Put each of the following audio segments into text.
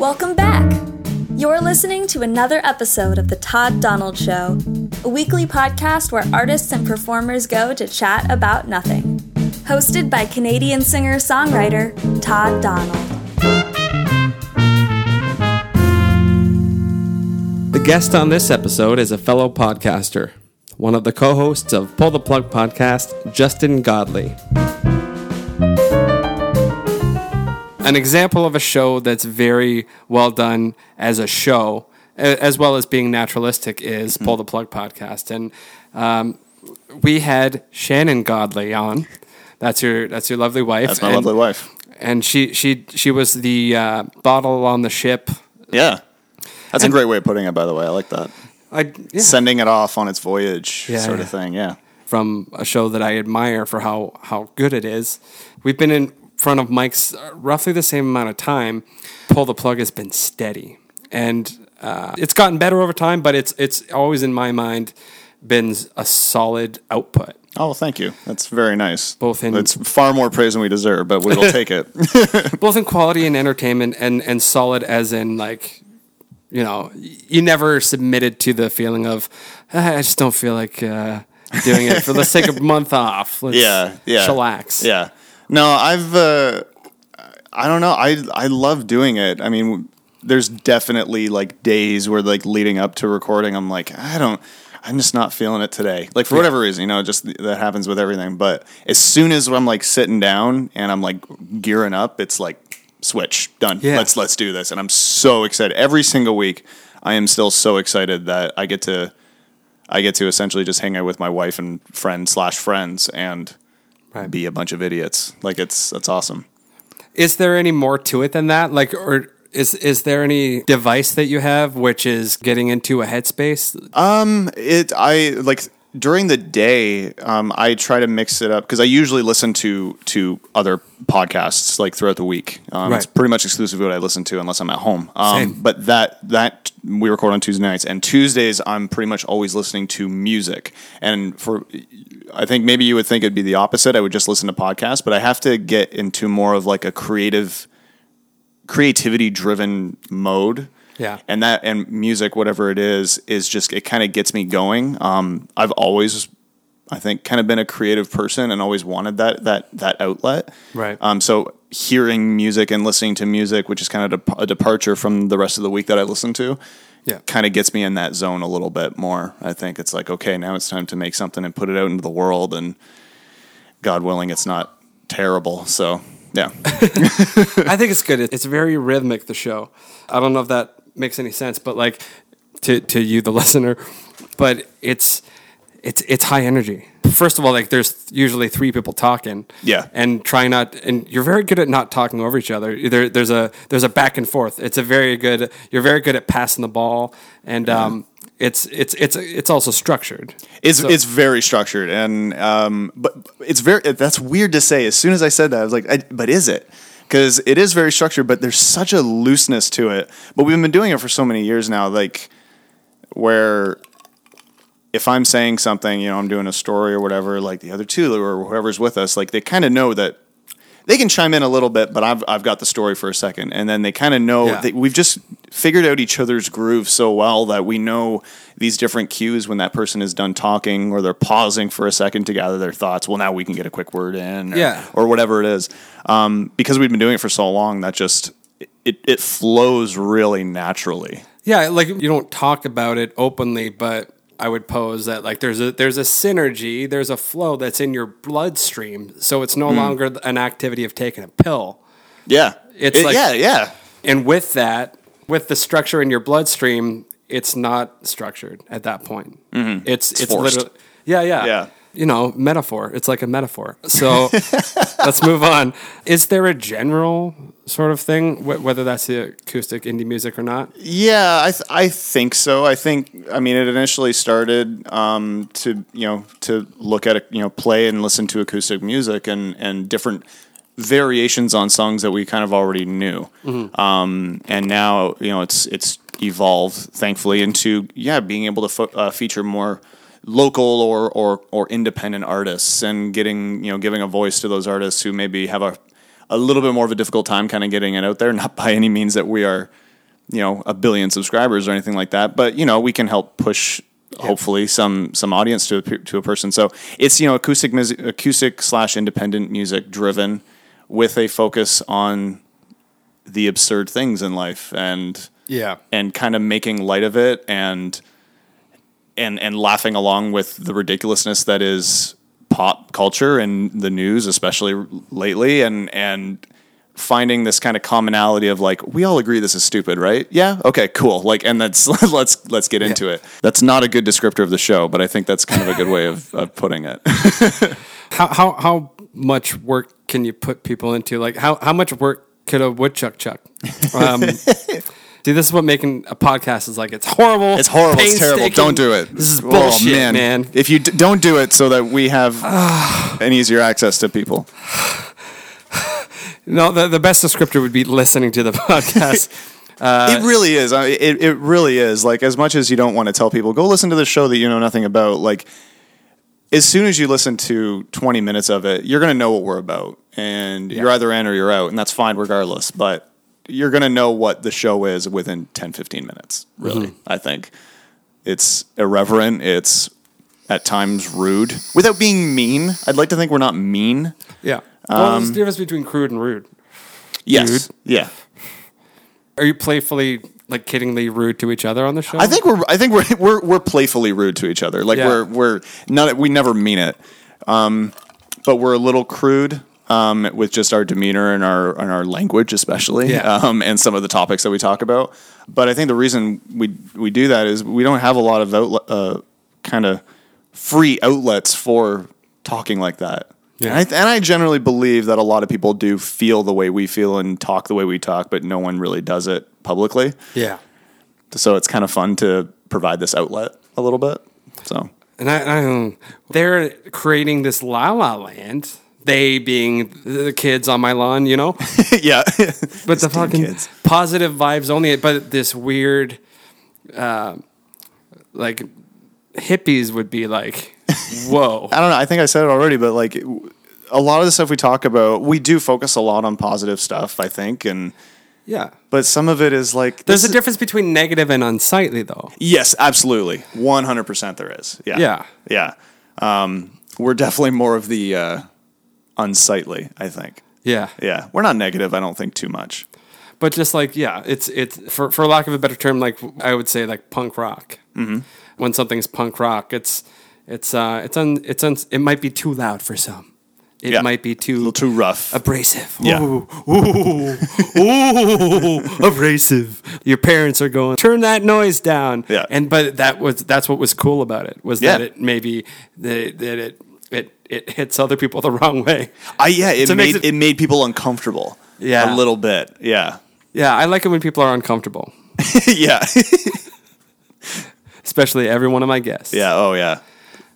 Welcome back. You're listening to another episode of The Todd Donald Show, a weekly podcast where artists and performers go to chat about nothing. Hosted by Canadian singer songwriter Todd Donald. The guest on this episode is a fellow podcaster, one of the co hosts of Pull the Plug podcast, Justin Godley. An example of a show that's very well done as a show, as well as being naturalistic, is Pull the Plug podcast. And um, we had Shannon Godley on. That's your that's your lovely wife. That's my and, lovely wife. And she she she was the uh, bottle on the ship. Yeah. That's a great way of putting it, by the way. I like that. I yeah. Sending it off on its voyage, Yeah, sort yeah. of thing. Yeah. from a show that I admire for how how good it is. We've been in front of mics uh, roughly the same amount of time. Pull the plug has been steady, and uh, it's gotten better over time. But it's it's always in my mind been a solid output. Oh, thank you. That's very nice. Both in- It's far more praise than we deserve, but we will take it. both in quality and entertainment and and solid as in like you know you never submitted to the feeling of "Ah, i just don't feel like uh, doing it for let's take a month off let's yeah. Yeah. chillax Yeah. No, I've. Uh, I don't know. I I love doing it. I mean, there's definitely like days where like leading up to recording, I'm like, I don't. I'm just not feeling it today. Like for whatever reason, you know, just that happens with everything. But as soon as I'm like sitting down and I'm like gearing up, it's like switch done. Yeah. Let's let's do this. And I'm so excited every single week. I am still so excited that I get to I get to essentially just hang out with my wife and friends slash friends and Right. be a bunch of idiots. Like it's that's awesome. is there any more to it than that like or is is there any device that you have which is getting into a headspace Um It I like during the day. Um, I try to mix it up because I usually listen to to other podcasts like throughout the week. Um, It's pretty much exclusively what I listen to unless I'm at home. Um, Same. but that that we record on Tuesday nights and Tuesdays I'm pretty much always listening to music. And for I think maybe you would think it'd be the opposite. I would just listen to podcasts, but I have to get into more of like a creative creativity driven mode. Yeah. And that and music, whatever it is, is just it kind of gets me going. Um, I've always, I think, kind of been a creative person and always wanted that that that outlet. Right. Um, so hearing music and listening to music, which is kind of a departure from the rest of the week that I listen to, Yeah. kind of gets me in that zone a little bit more. I think it's like okay, now it's time to make something and put it out into the world, and God willing, it's not terrible. So yeah. I think it's good. It's very rhythmic. The show. I don't know if that makes any sense, but like to to you, the listener, but it's it's it's high energy. First of all, like there's usually three people talking. Yeah. And try not, and you're very good at not talking over each other. There, there's a there's a back and forth. It's a very good. You're very good at passing the ball, and um, it's it's it's it's also structured. It's So- it's very structured, and um, but it's very that's weird to say. As soon as I said that, I was like, I, but is it? Because it is very structured, but there's such a looseness to it. But we've been doing it for so many years now, like where if I'm saying something, you know, I'm doing a story or whatever, like the other two or whoever's with us, like they kind of know that they can chime in a little bit, but I've I've got the story for a second, and then they kind of know Yeah. that we've just figured out each other's groove so well that we know these different cues when that person is done talking or they're pausing for a second to gather their thoughts. Well, now we can get a quick word in, or, Yeah. or whatever it is. Um, because we've been doing it for so long, that just it it flows really naturally. Yeah, like you don't talk about it openly, but I would pose that like there's a there's a synergy, there's a flow that's in your bloodstream, so it's no Hmm. longer an activity of taking a pill. Yeah, It's It- like- yeah, yeah. And with that, with the structure in your bloodstream, it's not structured at that point. It's it's, Mm-hmm. literally yeah, yeah. Yeah. You know, metaphor. It's like a metaphor. So let's move on. Is there a general sort of thing, wh- whether that's the acoustic indie music or not? Yeah, I th- I think so. I think I mean it initially started um, to you know to look at it, you know play and listen to acoustic music and and different variations on songs that we kind of already knew. Um, and now you know it's it's evolved thankfully into yeah being able to fo- uh, feature more local or, or or independent artists and getting you know giving a voice to those artists who maybe have a a little bit more of a difficult time kind of getting it out there. Not by any means that we are you know a billion subscribers or anything like that, but you know we can help push hopefully some some audience to a, to a person. So it's you know acoustic music, acoustic slash independent music driven with a focus on the absurd things in life and Yeah. and kind of making light of it and and and laughing along with the ridiculousness that is pop culture and the news especially lately and and finding this kind of commonality of like we all agree this is stupid right? Yeah? Okay cool. Like and that's let's let's get into it. That's not a good descriptor of the show but i think that's kind of a good way of, of putting it. How how how much work can you put people into? Like how how much work could a woodchuck chuck? Um, see, this is what making a podcast is like. It's horrible. it's horrible it's terrible don't do it This is Oh, bullshit, man. if you d- don't do it so that we have an easier access to people No, the, the best descriptor would be listening to the podcast. it really is. I- It it really is. Like as much as you don't want to tell people, go listen to the show that you know nothing about. Like as soon as you listen to 20 minutes of it, you're going to know what we're about, and you're either in or you're out, and that's fine regardless. But you're going to know what the show is within 10, 15 minutes. Mm-hmm. Really, I think it's irreverent. It's at times rude without being mean. I'd like to think we're not mean. yeah. Um, well, there's the difference between crude and rude. Yes. Rude? Yeah. Are you playfully, like, kiddingly rude to each other on the show? I think we're I think we're we're we're playfully rude to each other. Like Yeah. we're we're not we never mean it. Um, but we're a little crude um, with just our demeanor and our and our language, especially, Yeah. um, and some of the topics that we talk about. But I think the reason we we do that is we don't have a lot of outlet, uh, kind of free outlets for talking like that. Yeah. And, I, and I generally believe that a lot of people do feel the way we feel and talk the way we talk, but no one really does it publicly Yeah. so it's kind of fun to provide this outlet a little bit. So And I, I they're creating this La La Land. They being the kids on my lawn, you know, yeah, but the fucking kids. positive vibes only. But this weird, uh, like hippies would be like, whoa, I don't know. I think I said it already, but like a lot of the stuff we talk about, we do focus a lot on positive stuff. I think, and yeah. but some of it is like There's a this is- difference between negative and unsightly, though. Yes, absolutely, one hundred percent. There is. Yeah, Yeah. yeah. Um, we're definitely more of the uh, unsightly. I think. Yeah, Yeah, we're not negative. I don't think too much. but just like yeah, it's it's for for lack of a better term, like I would say like punk rock. Mm-hmm. When something's punk rock, it's it's uh it's un it's un, it might be too loud for some. It Yeah. might be too too rough. abrasive. Yeah. Ooh, ooh, ooh, abrasive. Your parents are going, turn that noise down. Yeah. And but that was that's what was cool about it was Yeah. that it maybe that, that it it it hits other people the wrong way. I yeah, it So made it- it, made people uncomfortable. Yeah. a little bit. Yeah, Yeah, I like it when people are uncomfortable, yeah, especially every one of my guests. yeah. Oh yeah.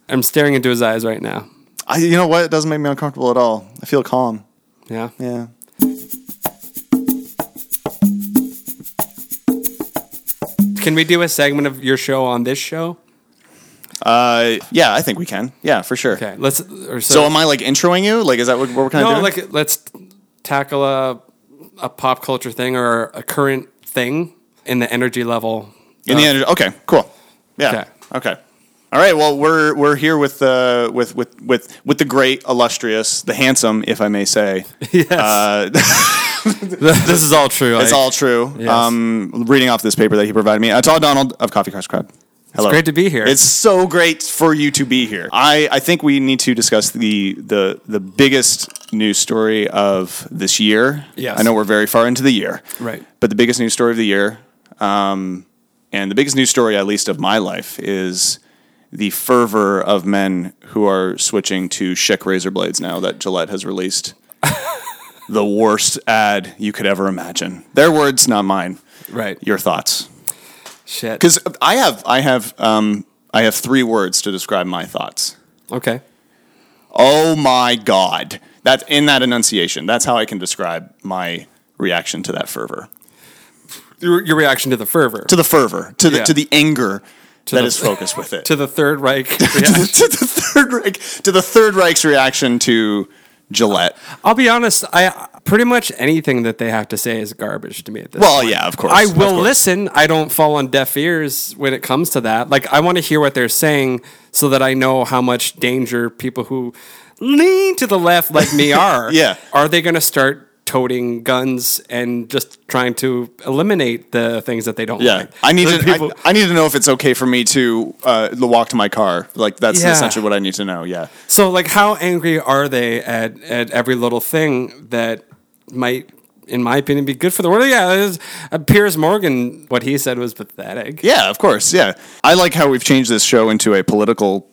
I'm staring into his eyes right now. I, you know what? It doesn't make me uncomfortable at all. I feel calm. Yeah. Yeah. Can we do a segment of your show on this show? Uh, yeah, I think we can. Yeah, for sure. Okay, let's. Or so, So am I like introing you? Like, is that what, what we're kind of no, doing? like let's tackle a a pop culture thing or a current thing in the energy level. In the energy. okay, cool. Yeah. Okay. Okay. All right. Well, we're we're here with uh with with with with the great, illustrious, the handsome, if I may say. Yes, Uh, this is all true. it's I- all true. Yes. Um, reading off this paper that he provided me. Uh, Todd Donald of Coffee Crush Crowd. Hello. great to be here. It's so great for you to be here. I, I think we need to discuss the the the biggest news story of this year. Yes. I know we're very far into the year. Right. But the biggest news story of the year, um, and the biggest news story, at least of my life, is the fervor of men who are switching to Schick razor blades now that Gillette has released. the worst ad you could ever imagine. Their words, not mine. right. Your thoughts? Shit. Because I have, I have, um, I have three words to describe my thoughts. Okay. Oh my God! That's in that enunciation. That's how I can describe my reaction to that fervor, Your, your reaction to the fervor, to the fervor, to the Yeah. to the anger that the- is focused with it, to the Third Reich. to, the, reaction. to the third Reich, to the third Reich's reaction to Gillette. I'll be honest. I pretty much anything that they have to say is garbage to me at this. Well, point. yeah, of course, I of will course. listen. I don't fall on deaf ears when it comes to that. Like I want to hear what they're saying so that I know how much danger people who lean to the left like me are. Yeah. Are they going to start toting guns and just trying to eliminate the things that they don't like. Yeah, like? I need to. people- I, I need to know if it's okay for me to uh, walk to my car. Like that's Yeah. essentially what I need to know. Yeah. So, like, how angry are they at, at every little thing that might, in my opinion, be good for the world? Yeah, was- uh, Piers Morgan, what he said was pathetic. Yeah, of course. Yeah, I like how we've changed this show into a political,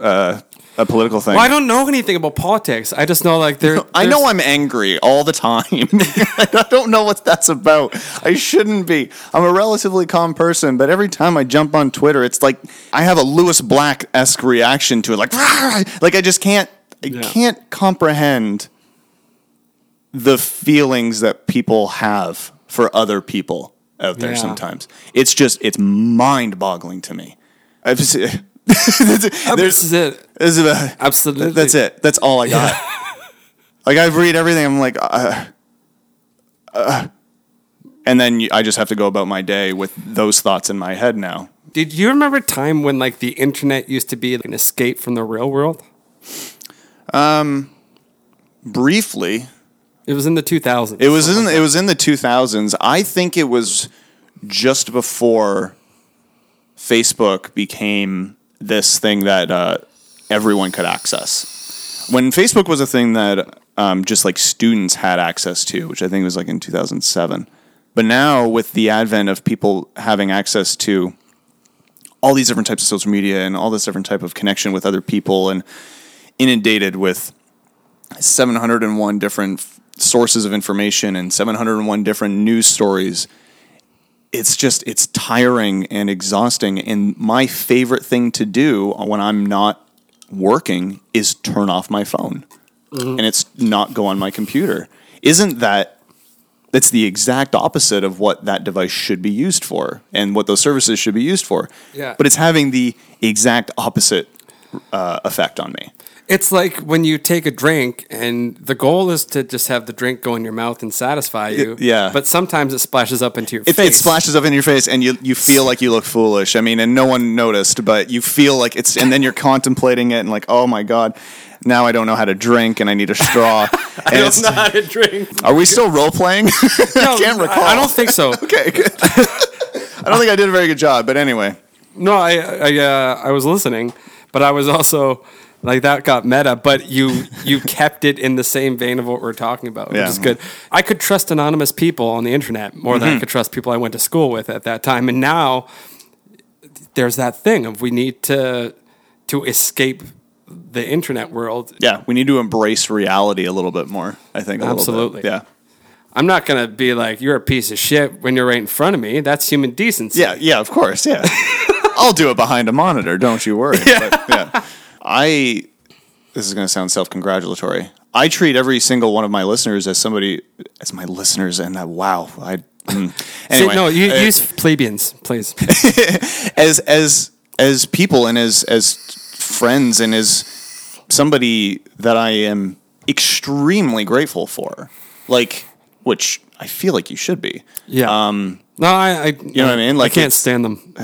uh, a political thing. Well, I don't know anything about politics. I just know, like, there. I know I'm angry all the time. I don't know what that's about. I shouldn't be. I'm a relatively calm person, but every time I jump on Twitter, it's like I have a Lewis Black esque reaction to it. Like, like I just can't. I Yeah. can't comprehend the feelings that people have for other people out there. Yeah. Sometimes it's just it's mind boggling to me. I've This is it. this is a- Absolutely. That's it. That's all I got. like I read everything. I'm like, uh, uh, and then you, I just have to go about my day with those thoughts in my head now. Did you remember a time when, like, the internet used to be an escape from the real world? Um, briefly, It was in the 2000s. it was in it was in the 2000s. I think it was just before Facebook became this thing that uh, everyone could access. When Facebook was a thing that um, just like students had access to, which I think was like in 2007. But now with the advent of people having access to all these different types of social media and all this different type of connection with other people and inundated with 701 different f- sources of information and 701 different news stories it's just it's tiring and exhausting. And my favorite thing to do when i'm not working is turn off my phone. And it's not go on my computer. Isn't that that's the exact opposite of what that device should be used for and what those services should be used for. Yeah. but it's having the exact opposite uh, effect on me It's like when you take a drink and the goal is to just have the drink go in your mouth and satisfy you. yeah. But sometimes it splashes up into your it, face. it splashes up in your face and you, you feel like you look foolish. I mean, and no one noticed, but you feel like it's, and then you're contemplating it and like, oh my God, now I don't know how to drink and I need a straw. I it's, don't know how to drink. are we still role playing? I can't recall. I don't think so. okay, good. I don't think I did a very good job, but anyway. No, I I uh, I was listening, but I was also like that got meta. But you you kept it in the same vein of what we're talking about, which Yeah. is good. I could trust anonymous people on the internet more Mm-hmm. than I could trust people I went to school with at that time. And now there's that thing of we need to to escape the internet world. Yeah, we need to embrace reality a little bit more, I think. a little bit. Absolutely. Yeah. I'm not gonna be like you're a piece of shit when you're right in front of me. That's human decency. Yeah, yeah, of course, yeah. I'll do it behind a monitor, don't you worry. But, yeah. I this is going to sound self-congratulatory. I treat every single one of my listeners as somebody as my listeners and that wow, I mm. Anyway. no, you uh, use plebeians, please. as as as people and as as friends and as somebody that I am extremely grateful for. Like which I feel like you should be. Yeah. Um no, I, I you know what I mean? Like, I can't stand them.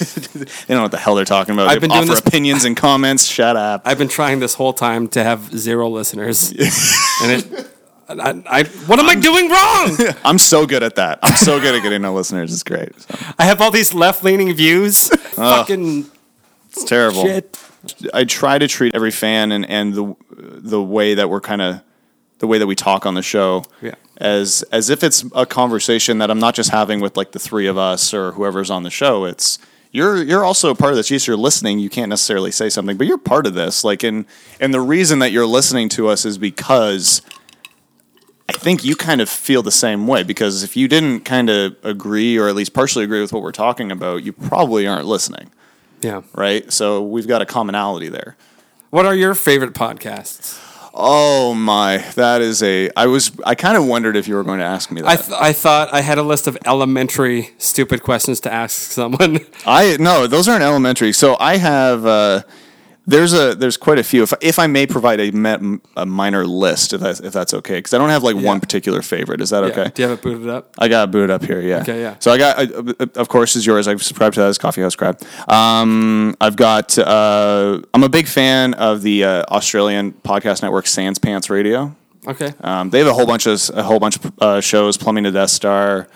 They don't know what the hell they're talking about. I've They been doing this- opinions and comments. Shut up. I've been trying this whole time to have zero listeners, and it. I, I, what am I doing wrong? I'm so good at that. I'm so good at getting no listeners. It's great. So, I have all these left-leaning views. Fucking it's terrible. shit. I try to treat every fan and, and the the way that we're kind of the way that we talk on the show Yeah. As as if it's a conversation that I'm not just having with like the three of us or whoever's on the show. It's you're you're also a part of this. Yes, you're listening. You can't necessarily say something, but you're part of this. Like and and the reason that you're listening to us is because I think you kind of feel the same way because if you didn't kind of agree or at least partially agree with what we're talking about, you probably aren't listening, Yeah. right? So we've got a commonality there. What are your favorite podcasts? Oh my, that is a. I was. I kind of wondered if you were going to ask me that. I, th- I thought I had a list of elementary stupid questions to ask someone. I no, those aren't elementary. So I have uh, There's a there's quite a few. If, if I may provide a, a minor list, if that's, if that's okay, because I don't have like one particular favorite. Is that Yeah. okay? Do you have it booted up? I got it booted up here. Yeah. Okay, yeah. So I got, uh, of course, is yours. I've subscribed to that as Coffee House Crab. Um, I've got. Uh, I'm a big fan of the uh, Australian podcast network Sans Pants Radio. Okay. Um, they have a whole bunch of a whole bunch of uh, shows: Plumbing the Death Star,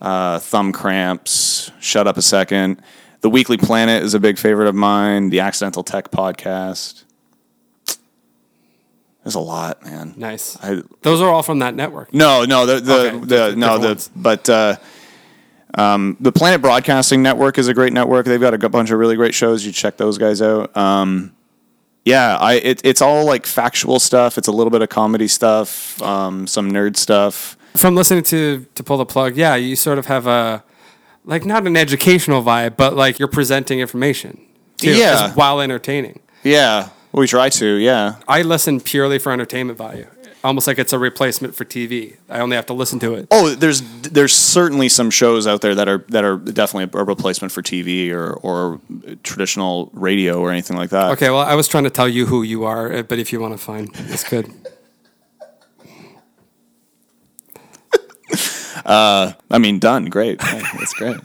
uh, Thumb Cramps, Shut Up a Second. The Weekly Planet is a big favorite of mine. The Accidental Tech Podcast. There's a lot, man. nice. I, Those are all from that network. no, no, the the, Okay, the no the ones. but uh, um, the Planet Broadcasting Network is a great network. They've got a bunch of really great shows. You check those guys out. Um, yeah, I it, it's all like factual stuff. It's a little bit of comedy stuff, um, some nerd stuff. From listening to to pull the plug, yeah, you sort of have a like not an educational vibe, but like you're presenting information. Too, Yeah. while entertaining. Yeah, we try to. Yeah, I listen purely for entertainment value, almost like it's a replacement for TV. I only have to listen to it. Oh, there's there's certainly some shows out there that are that are definitely a replacement for TV or or traditional radio or anything like that. Okay, well, I was trying to tell you who you are, but if you want to find, it's good. Uh, I mean, done. Great. Hey, That's great.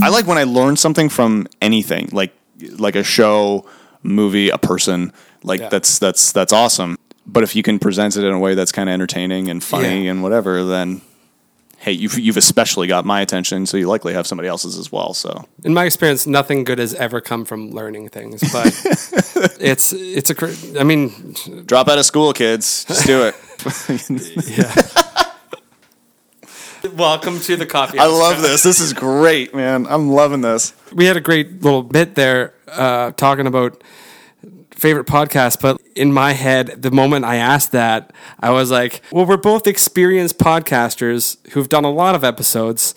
I like when I learn something from anything, like like a show, movie, a person. Like Yeah. that's that's that's awesome. But if you can present it in a way that's kind of entertaining and funny Yeah. and whatever, then hey, you've you've especially got my attention, so you likely have somebody else's as well. So In my experience, nothing good has ever come from learning things, but it's it's a. I mean, drop out of school, kids. Just do it. yeah. Welcome to the coffee. I love this. This is great, man. I'm loving this. we had a great little bit there uh, talking about favorite podcast, but in my head, the moment I asked that, I was like, well, we're both experienced podcasters who've done a lot of episodes.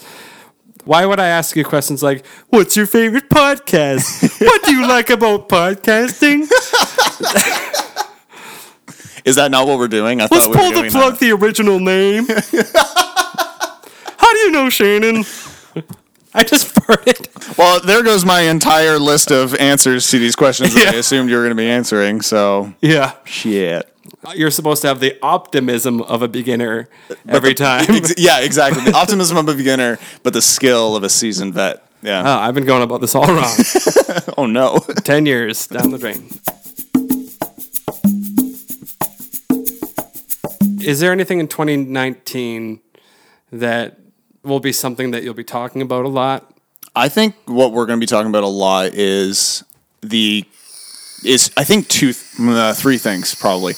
Why would I ask you questions like, what's your favorite podcast? what do you like about podcasting? Is that not what we're doing? I Let's thought we were pull the plug that. the original name. How do you know, Shannon? I just farted. Well, there goes my entire list of answers to these questions that I assumed you were going to be answering. So Yeah. shit. You're supposed to have the optimism of a beginner every time. Ex- yeah, exactly. The optimism of a beginner, but the skill of a seasoned vet. Yeah. Oh, I've been going about this all wrong. oh no. 10 years down the drain. Is there anything in 2019 that will be something that you'll be talking about a lot? I think what we're going to be talking about a lot is the is I think two uh, three things probably.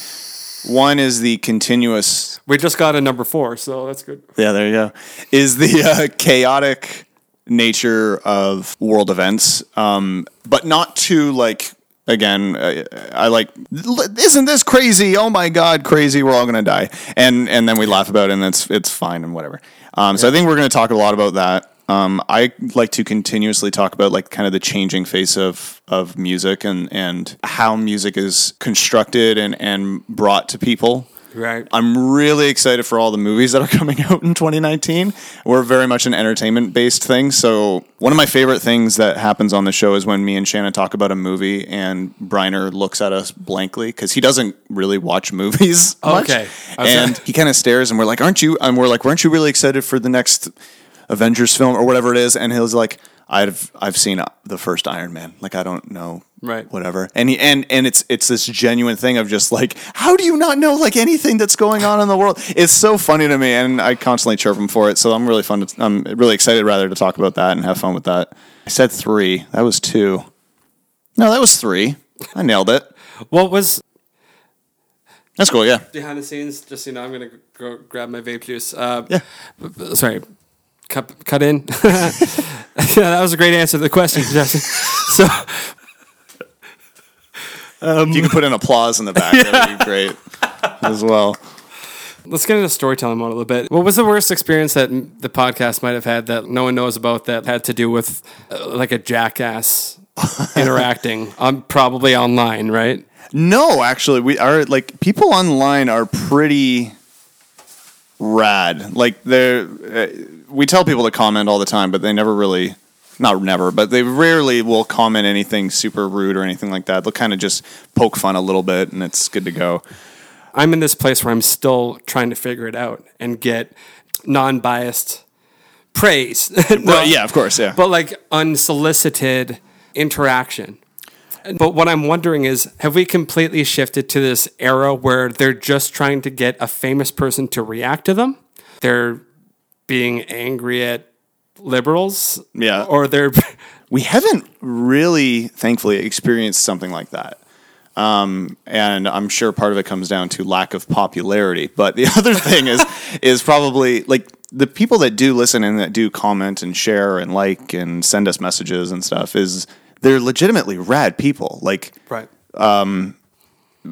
One is the continuous We just got a number four, so that's good. Yeah, there you go. Is the uh, chaotic nature of world events, um, but not too like. Again, I, I like. Isn't this crazy? Oh my god, crazy! We're all gonna die, and and then we laugh about it, and it's it's fine and whatever. Um, so I think we're gonna talk a lot about that. Um, I like to continuously talk about like kind of the changing face of of music and and how music is constructed and and brought to people. Right. I'm really excited for all the movies that are coming out in 2019. We're very much an entertainment based thing. So, one of my favorite things that happens on the show is when me and Shannon talk about a movie and Briner looks at us blankly because he doesn't really watch movies. much. Okay. And he kind of stares and we're like, Aren't you? And we're like, Weren't you really excited for the next Avengers film or whatever it is? And he's like, I've I've seen uh, the first Iron Man. Like I don't know, Right. Whatever. And he and and it's it's this genuine thing of just like, how do you not know like anything that's going on in the world? It's so funny to me, and I constantly chirp him for it. So I'm really fun. To, I'm really excited rather to talk about that and have fun with that. I said three. That was two. No, that was three. I nailed it. What was That's cool. Yeah. behind the scenes? Just so you know, I'm going to go grab my vape juice. Uh, Yeah. b- b- Sorry. Cut, cut in. yeah, that was a great answer to the question, Justin. So, If you can put an applause in the back, that would be great as well. Let's get into storytelling mode a little bit. What was the worst experience that the podcast might have had that no one knows about that had to do with uh, like a jackass interacting on probably online, right? No, actually, we are like people online are pretty rad. Like they're uh, we tell people to comment all the time, but they never really, not never, but they rarely will comment anything super rude or anything like that. They'll kind of just poke fun a little bit, and it's good to go. I'm in this place where I'm still trying to figure it out and get non-biased praise. No, Right, yeah, of course, yeah. But like unsolicited interaction. But what I'm wondering is have we completely shifted to this era where they're just trying to get a famous person to react to them? They're being angry at liberals? Yeah. Or they're we haven't really, thankfully, experienced something like that. Um, and I'm sure part of it comes down to lack of popularity. But the other thing is, is probably like the people that do listen and that do comment and share and like and send us messages and stuff is they're legitimately rad people. Like right.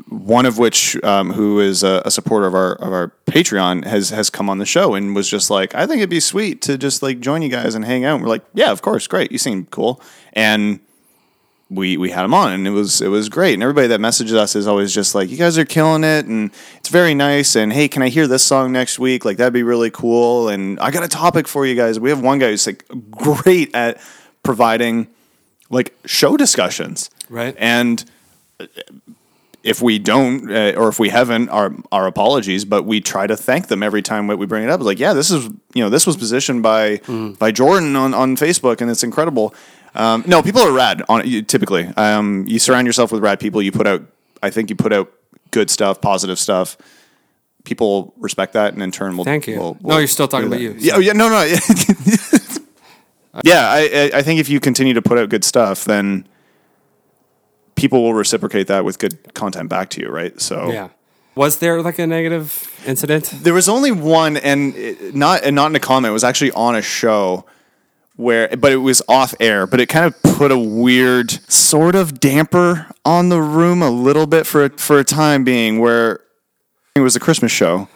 One of which, um, who is a, a supporter of our of our Patreon, has has come on the show and was just like, I think it'd be sweet to just like join you guys and hang out. And we're like, yeah, of course, great. You seem cool, and we we had him on, and it was it was great. And everybody that messages us is always just like, you guys are killing it, and it's very nice. And hey, can I hear this song next week? Like that'd be really cool. And I got a topic for you guys. We have one guy who's like great at providing like show discussions, Right. And if we don't uh, or if we haven't our our apologies but we try to thank them every time we bring it up. It's like yeah this is you know this was positioned by by jordan on, on facebook and it's incredible. Um, no people are rad on you- typically. Um, you surround yourself with rad people. You put out i think you put out good stuff positive stuff. People respect that and in turn will Thank you. will- No, will you're still talking about you, yeah oh, yeah no no. Yeah I, I i think if you continue to put out good stuff then people will reciprocate that with good content back to you right so Yeah. Was there like a negative incident? There was only one, and it, not and not in a comment. It was actually on a show where, but it was off air. But it kind of put a weird sort of damper on the room a little bit for for a time being. Where it was a Christmas show,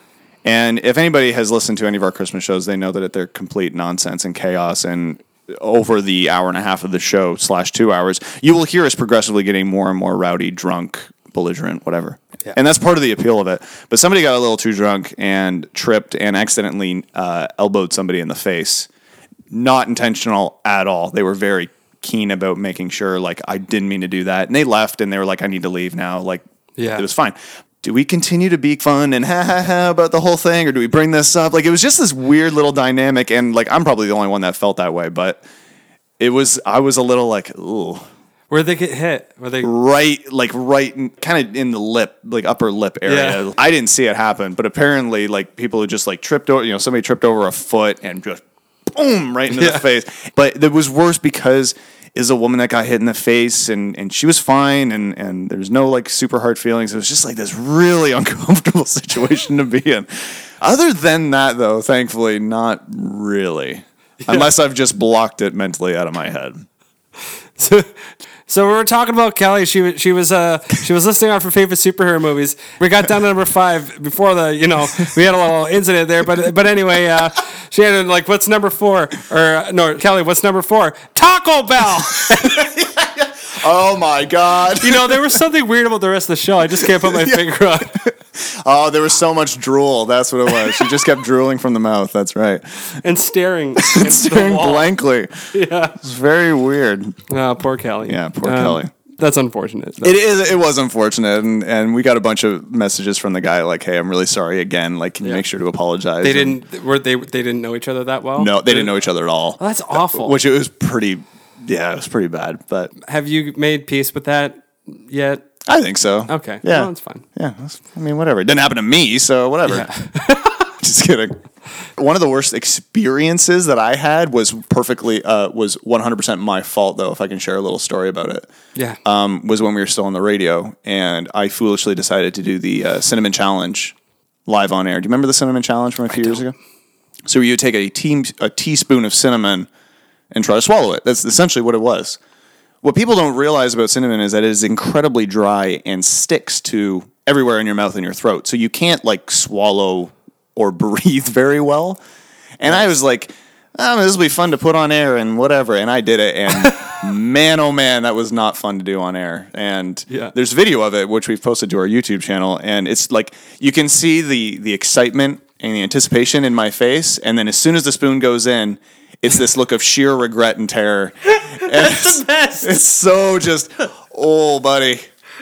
and if anybody has listened to any of our Christmas shows, they know that they're complete nonsense and chaos. And over the hour and a half of the show slash two hours, you will hear us progressively getting more and more rowdy, drunk, belligerent, whatever. Yeah. And that's part of the appeal of it. But somebody got a little too drunk and tripped and accidentally uh, elbowed somebody in the face. Not intentional at all. They were very keen about making sure, like, I didn't mean to do that. And they left and they were like, I need to leave now. Like, Yeah. it was fine. Do we continue to be fun and ha ha ha about the whole thing, or do we bring this up? Like, it was just this weird little dynamic. And, like, I'm probably the only one that felt that way, but it was, I was a little like, ooh Where'd they get hit? Were they right like right kind of in the lip like upper lip area Yeah. i didn't see it happen but apparently like people who just like tripped over you know somebody tripped over a foot and just boom right into Yeah. the face but it was worse because is a woman that got hit in the face and and she was fine and and there's no like super hard feelings. It was just like this really uncomfortable situation to be in. Other than that though thankfully not really. Unless i've just blocked it mentally out of my head. So, so we were talking about Kelly. She was she was uh she was listing off her favorite superhero movies. We got down to number five before the you know we had a little incident there, but but anyway, uh, she had like what's number four or no Kelly what's number four Taco Bell. oh my god you know there was something weird about the rest of the show. I just can't put my finger on. Oh, there was so much drool. That's what it was. She just kept drooling from the mouth. That's right. and staring, and Staring blankly. Yeah, It's very weird. oh, poor Kelly. Yeah, poor um, Kelly. That's unfortunate. It is. It was unfortunate, and and we got a bunch of messages from the guy like, "Hey, I'm really sorry again. Like, can you Yeah. make sure to apologize?" they didn't. Were they? They didn't know each other that well. No, they didn't know each other at all. Oh, that's awful. Which it was pretty. Yeah, it was pretty bad. But Have you made peace with that yet? I think so. Okay. Yeah. Well, it's fine. Yeah, that's- I mean, whatever. It didn't happen to me, so whatever. Just kidding. One of the worst experiences that I had was perfectly uh, was 100% my fault though. If I can share a little story about it, Yeah. um, was when we were still on the radio, and I foolishly decided to do the uh, cinnamon challenge live on air. Do you remember the cinnamon challenge from a few years ago? So you would take a, tea, a teaspoon of cinnamon and try to swallow it. That's essentially what it was. What people don't realize about cinnamon is that it is incredibly dry and sticks to everywhere in your mouth and your throat. So you can't like swallow or breathe very well. And I was like, oh, this will be fun to put on air and whatever. And I did it. And man, oh man, that was not fun to do on air. And Yeah. there's video of it, which we've posted to our YouTube channel. And it's like, you can see the, the excitement and the anticipation in my face, and then as soon as the spoon goes in, it's this look of sheer regret and terror. It's, the best. it's so just, oh, buddy.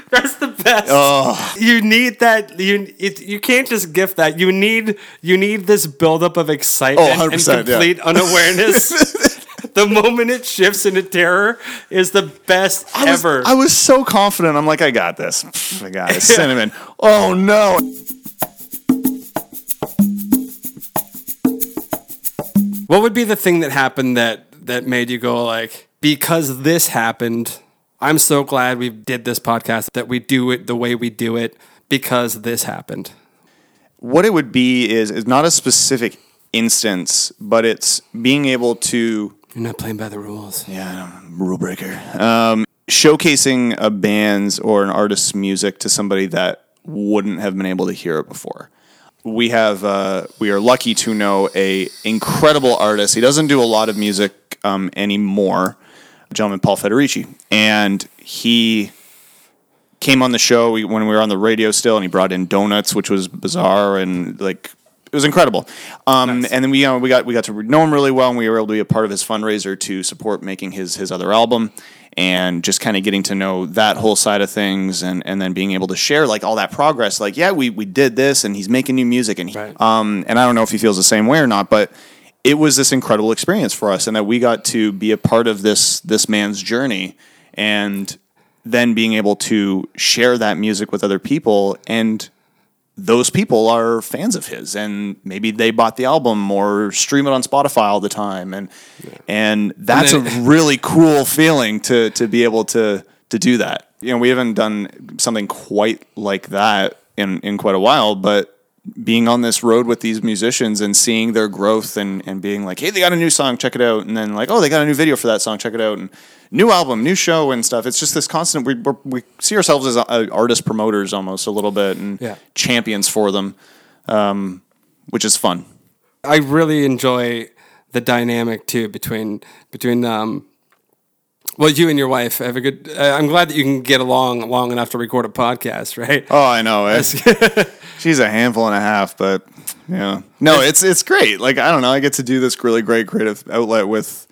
That's the best. Oh. You need that. You it, you can't just gift that. You need you need this buildup of excitement Oh, 100%, and yeah. complete unawareness. the moment it shifts into terror is the best I was, ever. I was so confident. I'm like, I got this. I got it. Cinnamon. Oh no. What would be the thing that happened that that made you go like because this happened? I'm so glad we did this podcast that we do it the way we do it because this happened. What it would be is is not a specific instance, but it's being able to You're not playing by the rules. yeah, rule breaker. Um, showcasing a band's or an artist's music to somebody that wouldn't have been able to hear it before. We have uh, we are lucky to know a incredible artist. He doesn't do a lot of music um, anymore. A gentleman Paul Federici, and he came on the show when we were on the radio still, and he brought in donuts, which was bizarre and like it was incredible. Um, And then we you know, we got we got to know him really well, and we were able to be a part of his fundraiser to support making his his other album, and just kind of getting to know that whole side of things, and and then being able to share like all that progress. Like, yeah, we we did this, and he's making new music, and he, Right. um, and I don't know if he feels the same way or not, but it was this incredible experience for us, and that we got to be a part of this this man's journey, and then being able to share that music with other people and those people are fans of his and maybe they bought the album or stream it on Spotify all the time and and that's And a really cool feeling to to be able to to do that. You know, we haven't done something quite like that in in quite a while, but being on this road with these musicians and seeing their growth and, and being like, hey, they got a new song, check it out. And then like, oh, they got a new video for that song, check it out. And new album, new show and stuff. It's just this constant, we, we're, we see ourselves as uh, artist promoters almost a little bit and Yeah. champions for them, um, which is fun. I really enjoy the dynamic too between between um well you and your wife have a good uh, I'm glad that you can get along long enough to record a podcast, right? Oh, I know. She's a handful and a half, but yeah. No, it's it's great. Like I don't know, I get to do this really great creative outlet with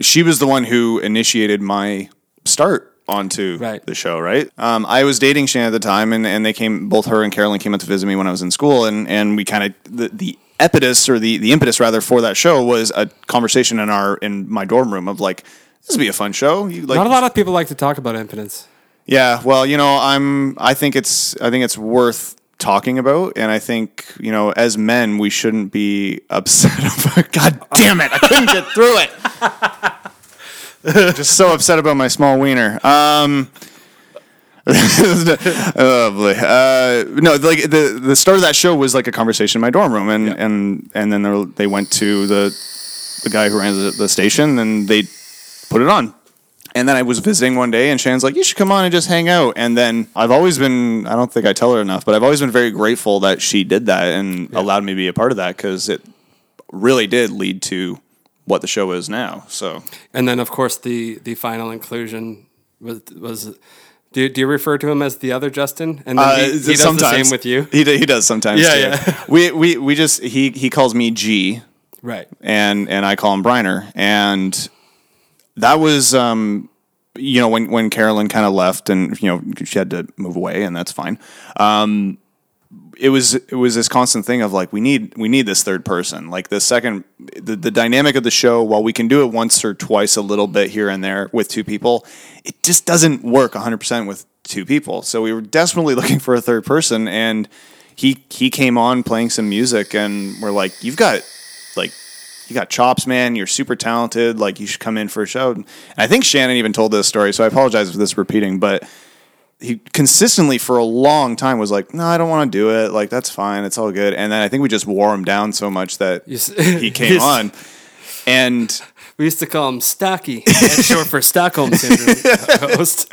she was the one who initiated my start onto Right. the show, right? Um, I was dating Shannon at the time and, and they came both her and Carolyn came out to visit me when I was in school and, and we kind of the, the impetus or the, the impetus rather for that show was a conversation in our in my dorm room of like this would be a fun show. You like Not a lot of people like to talk about impotence. yeah, well, you know, I'm. I think it's. I think it's worth talking about, and I think you know, as men, we shouldn't be upset about. God damn it! I couldn't get through it. Just so upset about my small wiener. Um. oh boy. Uh, no, like the the start of that show was like a conversation in my dorm room, and and and then they- they went to the the guy who ran the, the station, and they put it on. And then I was visiting one day, and Shannon's like, "You should come on and just hang out." And then I've always been—I don't think I tell her enough, but I've always been very grateful that she did that and allowed me to be a part of that because it really did lead to what the show is now. So And then of course the the final inclusion was was do, do you refer to him as the other Justin? And then Uh, he, he does the same with you. He, d- he does sometimes. Yeah, too. yeah. we we we just he he calls me G, Right. and and I call him Briner, and that was um you know when when Carolyn kind of left and you know she had to move away and that's fine. Um it was it was this constant thing of like we need we need this third person. Like the second the, the dynamic of the show while we can do it once or twice a little bit here and there with two people, it just doesn't work 100% with two people. So we were desperately looking for a third person and he he came on playing some music and we're like you've got like you got chops, man. You're super talented. Like you should come in for a show. And I think Shannon even told this story, so I apologize for this repeating, but he consistently for a long time was like, "No, I don't want to do it. Like that's fine. It's all good." And then I think we just wore him down so much that he came Yes. on. And We used to call him Stocky, that's short for Stockholm syndrome host.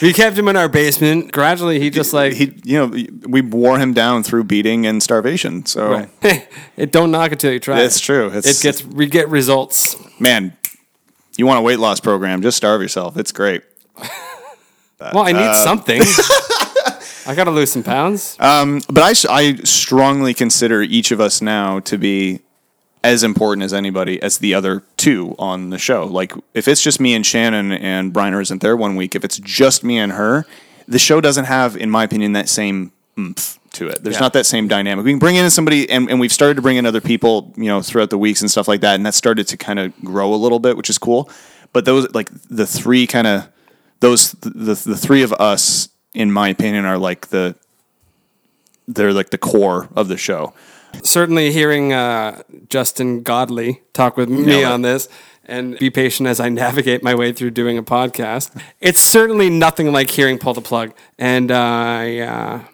We kept him in our basement. Gradually, he just like he, you know, we wore him down through beating and starvation. So, it don't knock it till you try. It's true. It's- it gets we get results. man, you want a weight loss program? Just starve yourself. It's great. Well, I need Uh, something. I got to lose some pounds. Um, but I strongly consider each of us now to be as important as anybody as the other two on the show. Like if it's just me and Shannon and Briner isn't there one week, if it's just me and her, the show doesn't have, in my opinion, that same oomph to it. There's Yeah. not that same dynamic. We can bring in somebody, and, and we've started to bring in other people, you know, throughout the weeks and stuff like that, and that started to kind of grow a little bit, which is cool. But those, like the three, kind of those, the the three of us, in my opinion, are like the they're like the core of the show. Certainly, hearing uh, Justin Godley talk with me on this and be patient as I navigate my way through doing a podcast. It's certainly nothing like hearing Pull the Plug. And I uh,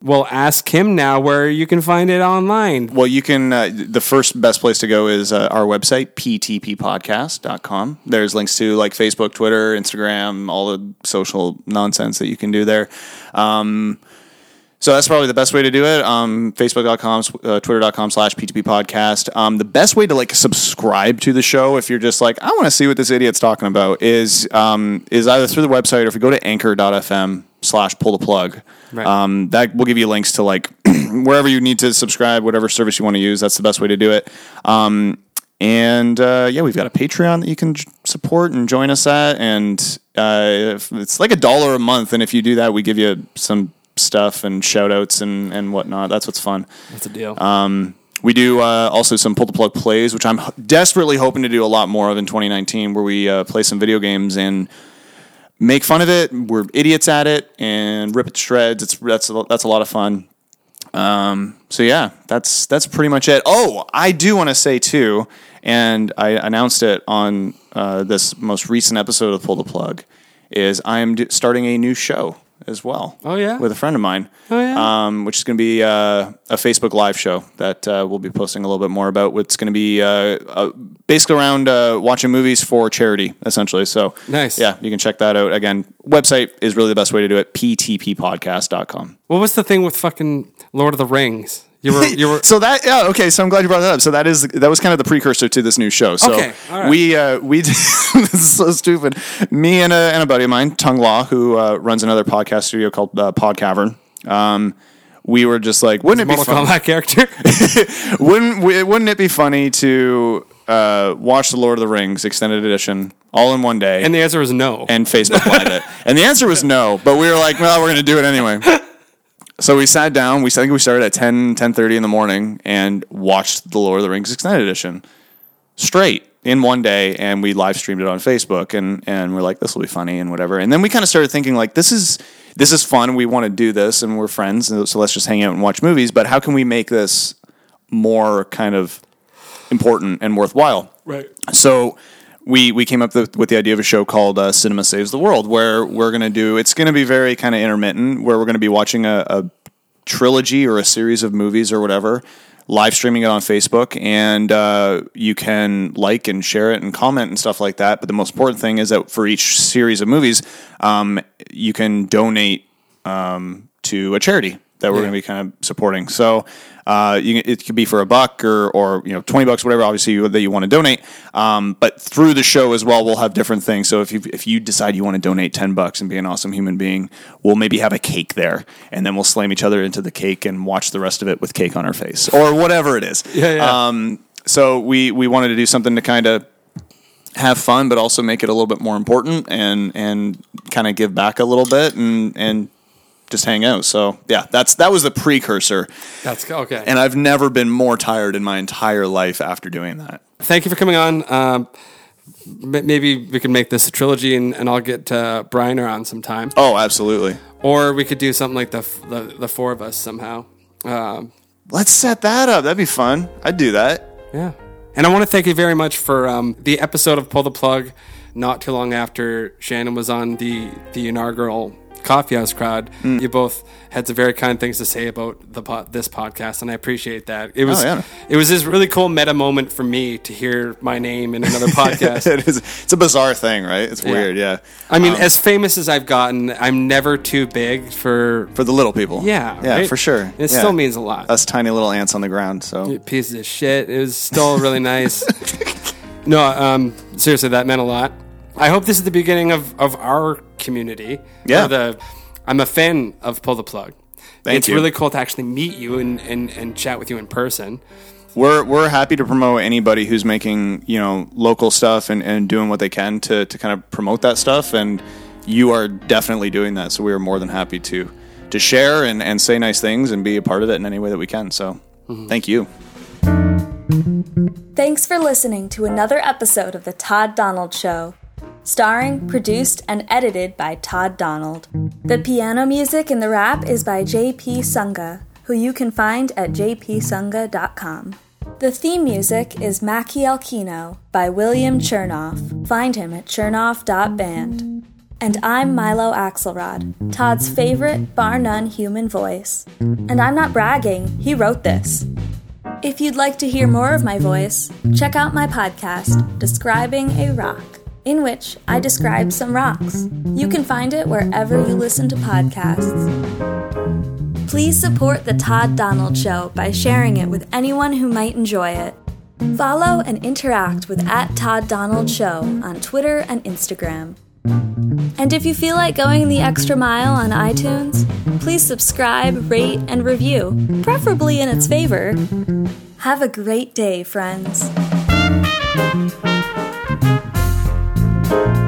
will ask him now where you can find it online. Well, you can. Uh, the first best place to go is uh, our website, ptppodcast.com. There's links to like Facebook, Twitter, Instagram, all the social nonsense that you can do there. Um, so that's probably the best way to do it. Um, Facebook.com, uh, Twitter.com slash PTP podcast. Um, the best way to like subscribe to the show, if you're just like, I want to see what this idiot's talking about, is um, is either through the website or if you go to anchor.fm slash pull the plug. Right. Um, that will give you links to like wherever you need to subscribe, whatever service you want to use. That's the best way to do it. Um, and uh, yeah, we've got a Patreon that you can j- support and join us at, and uh, if- it's like a dollar a month. And if you do that, we give you some stuff and shout outs and, and whatnot. That's what's fun. That's a deal. Um, we do uh, also some pull the plug plays, which I'm desperately hoping to do a lot more of in 2019, where we uh, play some video games and make fun of it. We're idiots at it and rip it to shreds. It's that's a, that's a lot of fun. Um, so yeah, that's that's pretty much it. Oh, I do want to say too, and I announced it on uh, this most recent episode of Pull the Plug, is I am do- starting a new show as well. Oh, yeah? with a friend of mine. Oh, yeah? um, which is going to be uh, a Facebook Live show that uh, we'll be posting a little bit more about. What's going to be uh, uh, basically around uh, watching movies for charity, essentially. So Nice. yeah, you can check that out. Again, website is really the best way to do it. ptppodcast.com. what was the thing with fucking Lord of the Rings? You were, you were. So that yeah okay so I'm glad you brought that up. So that is that was kind of the precursor to this new show. So Okay, right. we uh, we this is so stupid. Me and a, and a buddy of mine, Tung Law, who uh, runs another podcast studio called uh, Pod Cavern. Um, we were just like, wouldn't it be Mortal fun? Kombat character. Wouldn't wouldn't it be funny to uh, watch the Lord of the Rings extended edition all in one day and the answer was no. and Facebook Live it? And the answer was no, but we were like, well, we're going to do it anyway. So we sat down. We I think we started at 10, 10.30 in the morning and watched the Lord of the Rings extended edition straight in one day, and we live streamed it on Facebook. And and we're like, this will be funny and whatever. And then we kind of started thinking like, this is this is fun. We want to do this, and we're friends, so so let's just hang out and watch movies. But how can we make this more kind of important and worthwhile? right. So we we came up with, the idea of a show called uh, Cinema Saves the World, where we're to do. It's to be very kind of intermittent, where we're to be watching a, a trilogy or a series of movies or whatever, live streaming it on Facebook, and uh, you can like and share it and comment and stuff like that. But the most important thing is that for each series of movies, um, you can donate um, to a charity that we're Yeah. going to be kind of supporting. So uh, you, it could be for a buck or, or you know twenty bucks, whatever. Obviously you, that you want to donate. Um, but through the show as well, we'll have different things. So if you if you decide you want to donate ten bucks and be an awesome human being, we'll maybe have a cake there, and then we'll slam each other into the cake and watch the rest of it with cake on our face or whatever it is. Yeah, yeah. Um, so we we wanted to do something to kind of have fun, but also make it a little bit more important and and kind of give back a little bit and and just hang out. So yeah, that's that was the precursor, That's okay. and I've never been more tired in my entire life after doing that. Thank you for coming on. Um, maybe we can make this a trilogy, and, and I'll get uh, Briner on sometime, Oh, absolutely. or we could do something like the f- the, the four of us somehow. Um, Let's set that up. That'd be fun. I'd do that. yeah. And I want to thank you very much for um, the episode of Pull the Plug. Not too long after Shannon was on the the inaugural Coffee House crowd, Hmm. you both had some very kind things to say about the po- this podcast, and I appreciate that. It was Oh, yeah. it was this really cool meta moment for me to hear my name in another podcast. it is. It's a bizarre thing, right? It's weird. Yeah. I mean, Um, as famous as I've gotten, I'm never too big for. for the little people. Yeah, Yeah, right? for sure. It Yeah. still means a lot. us tiny little ants on the ground. So Pieces of shit. It was still really nice. no, um, seriously, that meant a lot. I hope this is the beginning of, of our community. Yeah. The I'm a fan of Pull the Plug. Thank it's you. really cool to actually meet you and, and, and chat with you in person. We're we're happy to promote anybody who's making you know local stuff and, and doing what they can to to kind of promote that stuff. And you are definitely doing that. So we are more than happy to to share and, and say nice things and be a part of it in any way that we can. So mm-hmm. thank you. Thanks for listening to another episode of The Todd Donald Show. Starring, produced, and edited by Todd Donald. The piano music in the rap is by JP Sunga, who you can find at jpsunga.com. The theme music is Mackie Kino by William Chernoff. Find him at chernoff.band. And I'm Milo Axelrod, Todd's favorite, bar none human voice. And I'm not bragging, he wrote this. If you'd like to hear more of my voice, check out my podcast, Describing a Rock, in which I describe some rocks. You can find it wherever you listen to podcasts. Please support The Todd Donald Show by sharing it with anyone who might enjoy it. Follow and interact with at Todd Donald Show on Twitter and Instagram. And if you feel like going the extra mile on iTunes, please subscribe, rate, and review, preferably in its favor. Have a great day, friends. Did, it-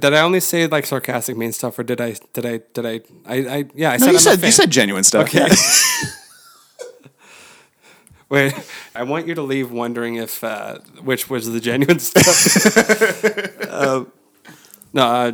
did I only say like sarcastic mean stuff, or did I did I did I I, I yeah I No, said you I'm said you said genuine stuff. Okay. Yeah. Wait, I want you to leave wondering if uh, which was the genuine stuff. um, no, uh,